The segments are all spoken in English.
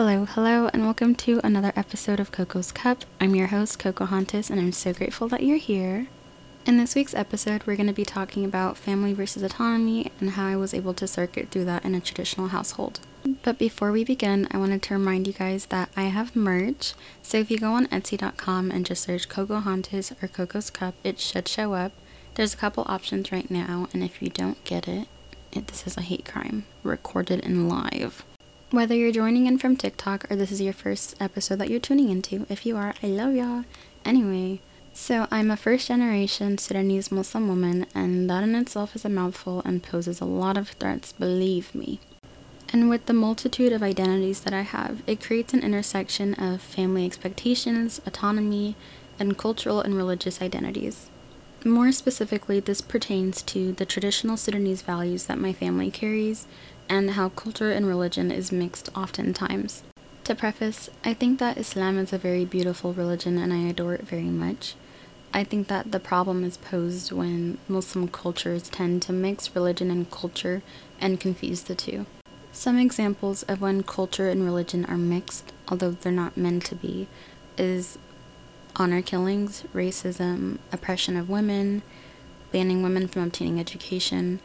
Hello, hello, and welcome to another episode of Coco's Cup. I'm your host, Coco Hontis, and I'm so grateful that you're here. In this week's episode, we're going to be talking about family versus autonomy and how I was able to circuit through that in a traditional household. But before we begin, I wanted to remind you guys that I have merch. So if you go on Etsy.com and just search Coco Hontis or Coco's Cup, it should show up. There's a couple options right now, and if you don't get it, it this is a hate crime recorded in live. Whether you're joining in from TikTok or this is your first episode that you're tuning into, if you are, I love y'all. Anyway, so I'm a first generation Sudanese Muslim woman, and that in itself is a mouthful and poses a lot of threats, believe me. And with the multitude of identities that I have, it creates an intersection of family expectations, autonomy, and cultural and religious identities. More specifically, this pertains to the traditional Sudanese values that my family carries and how culture and religion is mixed oftentimes. To preface, I think that Islam is a very beautiful religion and I adore it very much. I think that the problem is posed when Muslim cultures tend to mix religion and culture and confuse the two. Some examples of when culture and religion are mixed, although they're not meant to be, is honor killings, racism, oppression of women, banning women from obtaining education,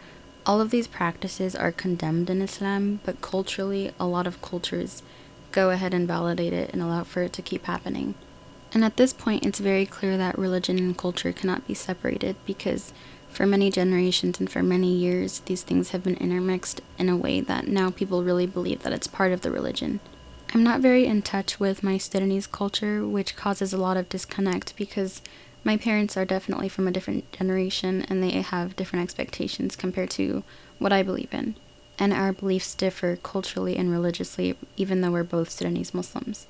all of these practices are condemned in Islam, but culturally, a lot of cultures go ahead and validate it and allow for it to keep happening. And at this point, it's very clear that religion and culture cannot be separated because for many generations and for many years, these things have been intermixed in a way that now people really believe that it's part of the religion. I'm not very in touch with my Sudanese culture, which causes a lot of disconnect because my parents are definitely from a different generation and they have different expectations compared to what I believe in. And our beliefs differ culturally and religiously, even though we're both Sudanese Muslims.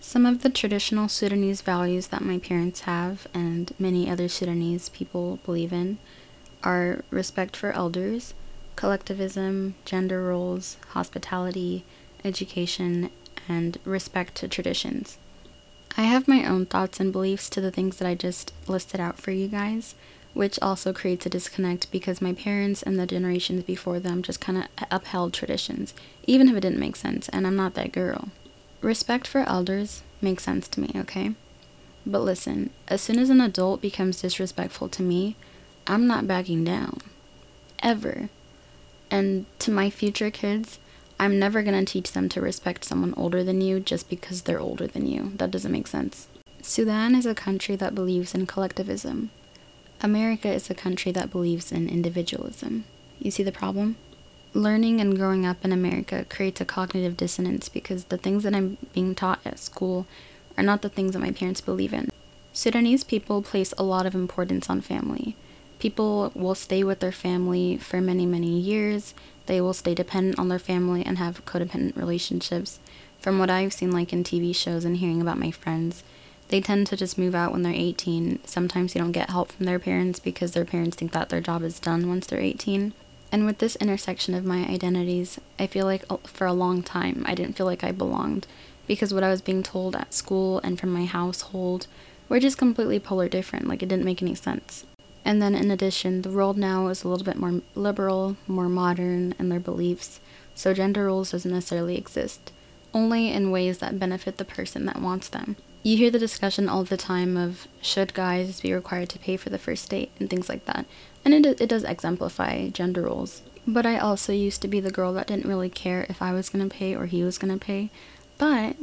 Some of the traditional Sudanese values that my parents have and many other Sudanese people believe in are respect for elders, collectivism, gender roles, hospitality, education, and respect to traditions. I have my own thoughts and beliefs to the things that I just listed out for you guys, which also creates a disconnect because my parents and the generations before them just kind of upheld traditions, even if it didn't make sense, and I'm not that girl. Respect for elders makes sense to me, okay? But listen, as soon as an adult becomes disrespectful to me, I'm not backing down. Ever. And to my future kids, I'm never going to teach them to respect someone older than you just because they're older than you. That doesn't make sense. Sudan is a country that believes in collectivism. America is a country that believes in individualism. You see the problem? Learning and growing up in America creates a cognitive dissonance because the things that I'm being taught at school are not the things that my parents believe in. Sudanese people place a lot of importance on family. People will stay with their family for many, many years. They will stay dependent on their family and have codependent relationships. From what I've seen, like in TV shows and hearing about my friends, they tend to just move out when they're 18. Sometimes they don't get help from their parents because their parents think that their job is done once they're 18. And with this intersection of my identities, I feel like oh, for a long time I didn't feel like I belonged because what I was being told at school and from my household were just completely polar different. Like it didn't make any sense. And then, in addition, the world now is a little bit more liberal, more modern in their beliefs, so gender roles doesn't necessarily exist, only in ways that benefit the person that wants them. You hear the discussion all the time of should guys be required to pay for the first date and things like that, and it, it does exemplify gender roles. But I also used to be the girl that didn't really care if I was gonna pay or he was gonna pay, but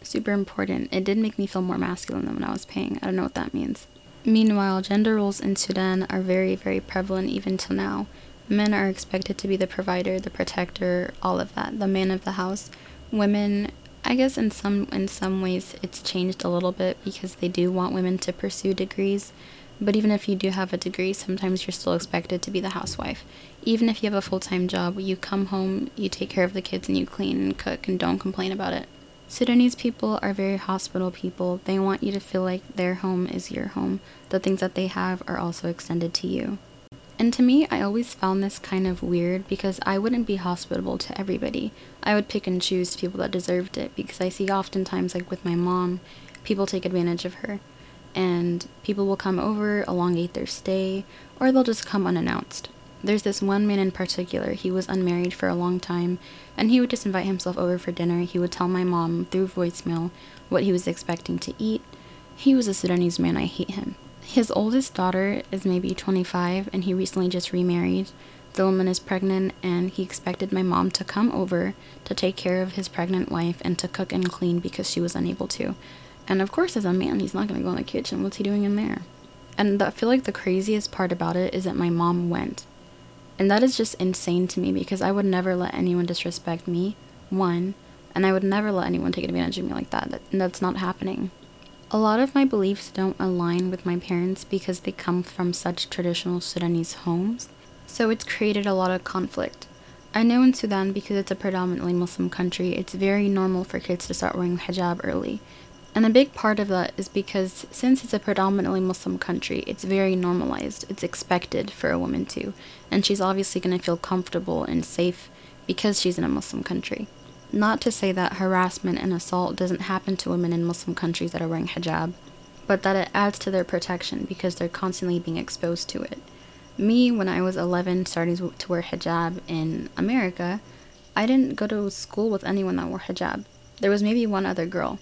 super important, it did make me feel more masculine than when I was paying. I don't know what that means. Meanwhile, gender roles in Sudan are very, very prevalent even till now. Men are expected to be the provider, the protector, all of that, the man of the house. Women, I guess in some in some ways it's changed a little bit because they do want women to pursue degrees. But even if you do have a degree, sometimes you're still expected to be the housewife. Even if you have a full-time job, you come home, you take care of the kids and you clean and cook and don't complain about it. Sudanese people are very hospitable people. They want you to feel like their home is your home. The things that they have are also extended to you. And to me, I always found this kind of weird because I wouldn't be hospitable to everybody. I would pick and choose people that deserved it because I see oftentimes, like with my mom, people take advantage of her. And people will come over, elongate their stay, or they'll just come unannounced. There's this one man in particular, he was unmarried for a long time, and he would just invite himself over for dinner. He would tell my mom through voicemail what he was expecting to eat. He was a Sudanese man, I hate him. His oldest daughter is maybe 25, and he recently just remarried. The woman is pregnant, and he expected my mom to come over to take care of his pregnant wife and to cook and clean because she was unable to. And of course, as a man, he's not going to go in the kitchen. What's he doing in there? And I feel like the craziest part about it is that my mom went. And that is just insane to me because I would never let anyone disrespect me, one, and I would never let anyone take advantage of me like that. that that's not happening. A lot of my beliefs don't align with my parents because they come from such traditional Sudanese homes, so it's created a lot of conflict. I know in Sudan, because it's a predominantly Muslim country, it's very normal for kids to start wearing hijab early. And a big part of that is because since it's a predominantly Muslim country, it's very normalized. It's expected for a woman to. And she's obviously going to feel comfortable and safe because she's in a Muslim country. Not to say that harassment and assault doesn't happen to women in Muslim countries that are wearing hijab, but that it adds to their protection because they're constantly being exposed to it. Me, when I was 11, starting to wear hijab in America, I didn't go to school with anyone that wore hijab. There was maybe one other girl,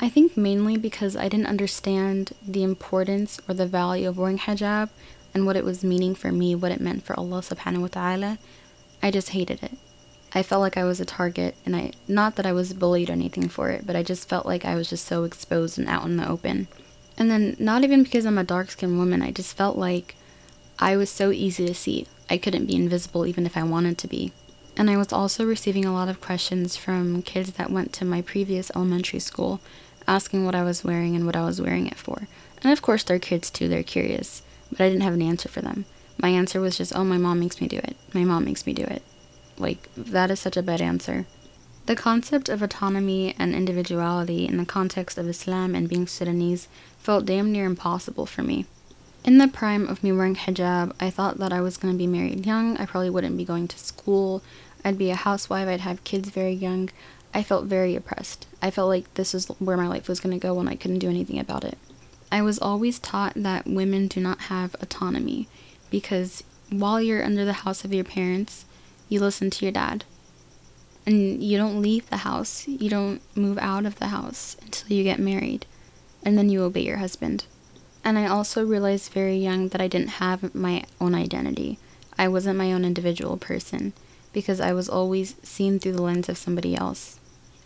I think mainly because I didn't understand the importance or the value of wearing hijab and what it was meaning for me, what it meant for Allah subhanahu wa ta'ala. I just hated it. I felt like I was a target and I not that I was bullied or anything for it, but I just felt like I was just so exposed and out in the open. And then not even because I'm a dark-skinned woman, I just felt like I was so easy to see. I couldn't be invisible even if I wanted to be. And I was also receiving a lot of questions from kids that went to my previous elementary school asking what I was wearing and what I was wearing it for. And of course, they're kids too, they're curious. But I didn't have an answer for them. My answer was just, oh, my mom makes me do it. My mom makes me do it. Like, that is such a bad answer. The concept of autonomy and individuality in the context of Islam and being Sudanese felt damn near impossible for me. In the prime of me wearing hijab, I thought that I was going to be married young. I probably wouldn't be going to school. I'd be a housewife. I'd have kids very young. I felt very oppressed. I felt like this is where my life was going to go when I couldn't do anything about it. I was always taught that women do not have autonomy because while you're under the house of your parents, you listen to your dad. And you don't leave the house, you don't move out of the house until you get married, and then you obey your husband. And I also realized very young that I didn't have my own identity. I wasn't my own individual person because I was always seen through the lens of somebody else.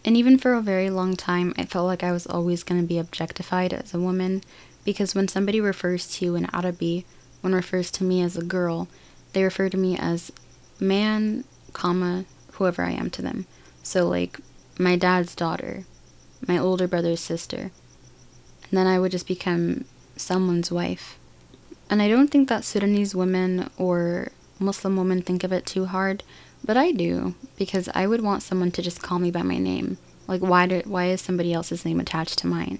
And even for a very long time, I felt like I was always going to be objectified as a woman because when somebody refers to an Arabi, when refers to me as a girl, they refer to me as man, comma, whoever I am to them. So like my dad's daughter, my older brother's sister. And then I would just become someone's wife. And I don't think that Sudanese women or Muslim women think of it too hard but I do, because I would want someone to just call me by my name. Like, why, do, why is somebody else's name attached to mine?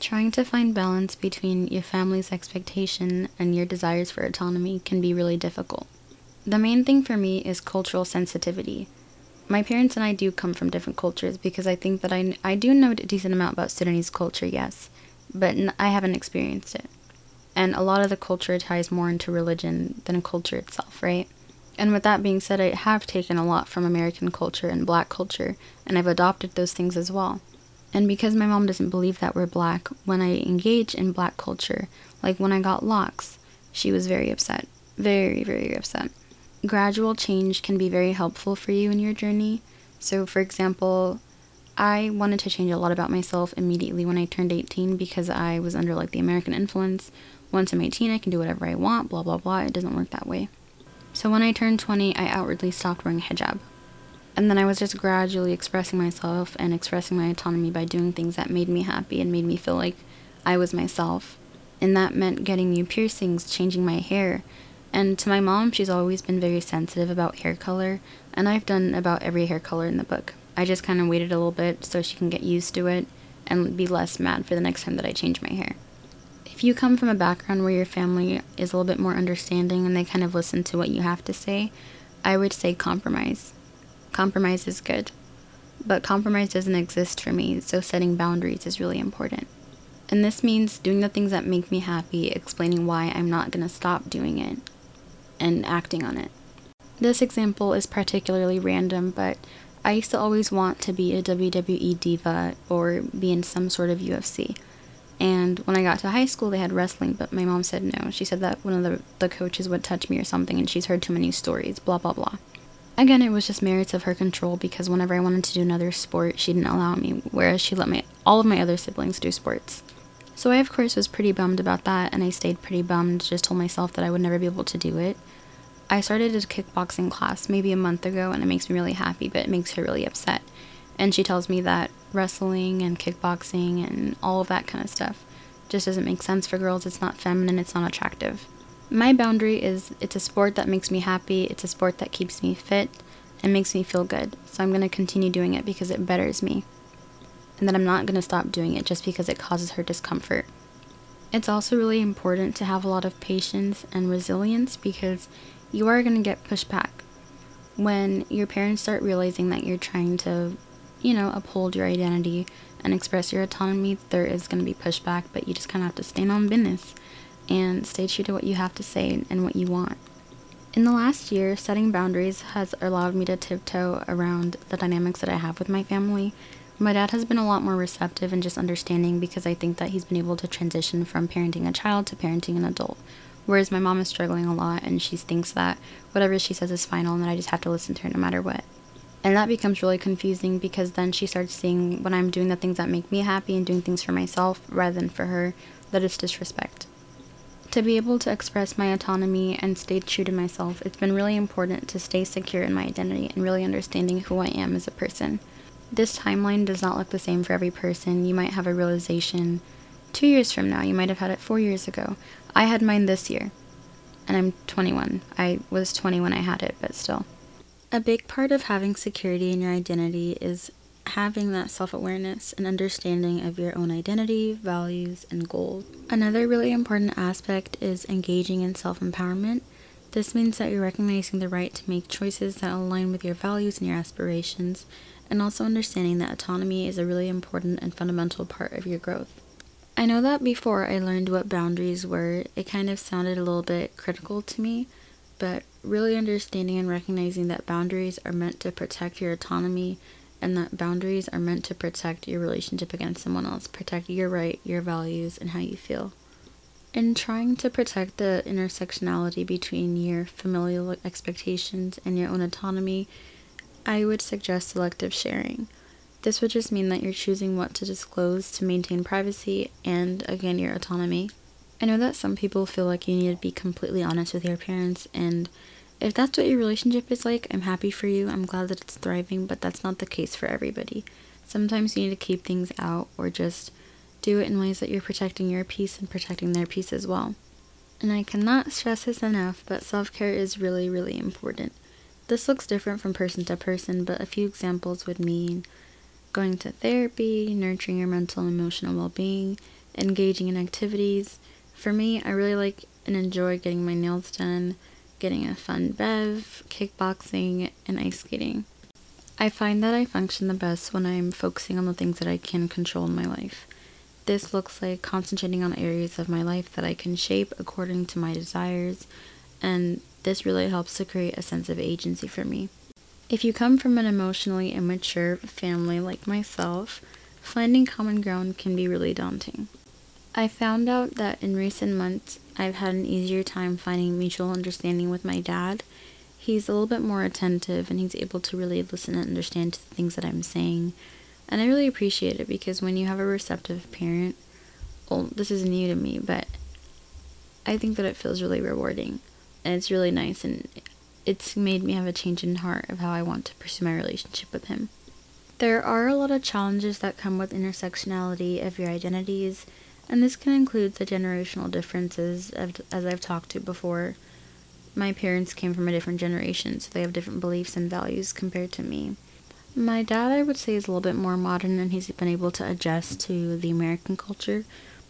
Trying to find balance between your family's expectation and your desires for autonomy can be really difficult. The main thing for me is cultural sensitivity. My parents and I do come from different cultures because I think that I, I do know a decent amount about Sudanese culture, yes, but n- I haven't experienced it. And a lot of the culture ties more into religion than culture itself, right? And with that being said, I have taken a lot from American culture and black culture, and I've adopted those things as well. And because my mom doesn't believe that we're black, when I engage in black culture, like when I got locks, she was very upset. Very, very upset. Gradual change can be very helpful for you in your journey. So, for example, I wanted to change a lot about myself immediately when I turned 18 because I was under like the American influence. Once I'm 18, I can do whatever I want, blah, blah, blah. It doesn't work that way. So when I turned 20, I outwardly stopped wearing hijab. And then I was just gradually expressing myself and expressing my autonomy by doing things that made me happy and made me feel like I was myself. And that meant getting new piercings, changing my hair. And to my mom, she's always been very sensitive about hair color, and I've done about every hair color in the book. I just kind of waited a little bit so she can get used to it and be less mad for the next time that I change my hair if you come from a background where your family is a little bit more understanding and they kind of listen to what you have to say, I would say compromise. Compromise is good. But compromise doesn't exist for me, so setting boundaries is really important. And this means doing the things that make me happy, explaining why I'm not going to stop doing it, and acting on it. This example is particularly random, but I used to always want to be a WWE diva or be in some sort of UFC. And when I got to high school, they had wrestling, but my mom said no. She said that one of the, the coaches would touch me or something, and she's heard too many stories, blah, blah, blah. Again, it was just merits of her control because whenever I wanted to do another sport, she didn't allow me, whereas she let my all of my other siblings do sports. So I, of course, was pretty bummed about that, and I stayed pretty bummed, just told myself that I would never be able to do it. I started a kickboxing class maybe a month ago, and it makes me really happy, but it makes her really upset. And she tells me that wrestling and kickboxing and all of that kind of stuff just doesn't make sense for girls. It's not feminine, it's not attractive. My boundary is it's a sport that makes me happy, it's a sport that keeps me fit and makes me feel good. So I'm going to continue doing it because it betters me. And that I'm not going to stop doing it just because it causes her discomfort. It's also really important to have a lot of patience and resilience because you are going to get pushed back. When your parents start realizing that you're trying to, you know, uphold your identity and express your autonomy, there is going to be pushback, but you just kind of have to stand on business and stay true to what you have to say and what you want. In the last year, setting boundaries has allowed me to tiptoe around the dynamics that I have with my family. My dad has been a lot more receptive and just understanding because I think that he's been able to transition from parenting a child to parenting an adult. Whereas my mom is struggling a lot and she thinks that whatever she says is final and that I just have to listen to her no matter what. And that becomes really confusing because then she starts seeing when I'm doing the things that make me happy and doing things for myself rather than for her, that it's disrespect. To be able to express my autonomy and stay true to myself, it's been really important to stay secure in my identity and really understanding who I am as a person. This timeline does not look the same for every person. You might have a realization two years from now, you might have had it four years ago. I had mine this year, and I'm 21. I was 20 when I had it, but still. A big part of having security in your identity is having that self awareness and understanding of your own identity, values, and goals. Another really important aspect is engaging in self empowerment. This means that you're recognizing the right to make choices that align with your values and your aspirations, and also understanding that autonomy is a really important and fundamental part of your growth. I know that before I learned what boundaries were, it kind of sounded a little bit critical to me, but really understanding and recognizing that boundaries are meant to protect your autonomy and that boundaries are meant to protect your relationship against someone else, protect your right, your values, and how you feel. In trying to protect the intersectionality between your familial expectations and your own autonomy, I would suggest selective sharing. This would just mean that you're choosing what to disclose to maintain privacy and, again, your autonomy. I know that some people feel like you need to be completely honest with your parents, and if that's what your relationship is like, I'm happy for you. I'm glad that it's thriving, but that's not the case for everybody. Sometimes you need to keep things out or just do it in ways that you're protecting your peace and protecting their peace as well. And I cannot stress this enough, but self care is really, really important. This looks different from person to person, but a few examples would mean going to therapy, nurturing your mental and emotional well being, engaging in activities. For me, I really like and enjoy getting my nails done, getting a fun bev, kickboxing, and ice skating. I find that I function the best when I'm focusing on the things that I can control in my life. This looks like concentrating on areas of my life that I can shape according to my desires, and this really helps to create a sense of agency for me. If you come from an emotionally immature family like myself, finding common ground can be really daunting. I found out that in recent months, I've had an easier time finding mutual understanding with my dad. He's a little bit more attentive and he's able to really listen and understand the things that I'm saying. And I really appreciate it because when you have a receptive parent, well, this is new to me, but I think that it feels really rewarding. And it's really nice and it's made me have a change in heart of how I want to pursue my relationship with him. There are a lot of challenges that come with intersectionality of your identities and this can include the generational differences, as I've talked to before. My parents came from a different generation, so they have different beliefs and values compared to me. My dad, I would say, is a little bit more modern and he's been able to adjust to the American culture,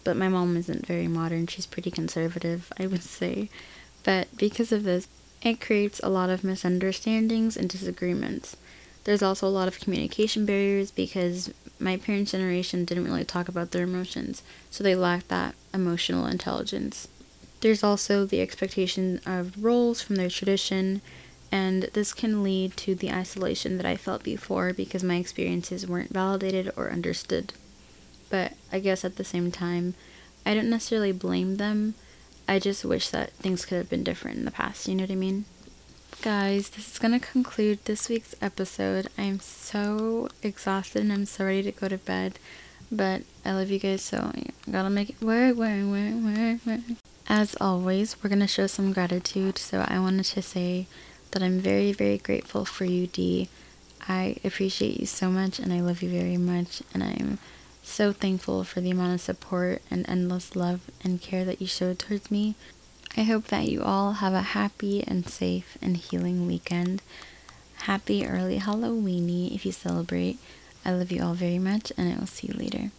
but my mom isn't very modern. She's pretty conservative, I would say. But because of this, it creates a lot of misunderstandings and disagreements. There's also a lot of communication barriers because my parents' generation didn't really talk about their emotions, so they lacked that emotional intelligence. There's also the expectation of roles from their tradition, And this can lead to the isolation that I felt before because my experiences weren't validated or understood. But I guess at the same time, I don't necessarily blame them. I just wish that things could have been different in the past, you know what I mean? Guys, this is going to conclude this week's episode. I'm so exhausted and I'm so ready to go to bed. But I love you guys, so I gotta make it work, work, work, work, work. As always, we're gonna show some gratitude. So I wanted to say that I'm very, very grateful for you, Dee. I appreciate you so much and I love you very much. And I'm so thankful for the amount of support and endless love and care that you showed towards me. I hope that you all have a happy and safe and healing weekend. Happy early Halloweeny if you celebrate. I love you all very much and I will see you later.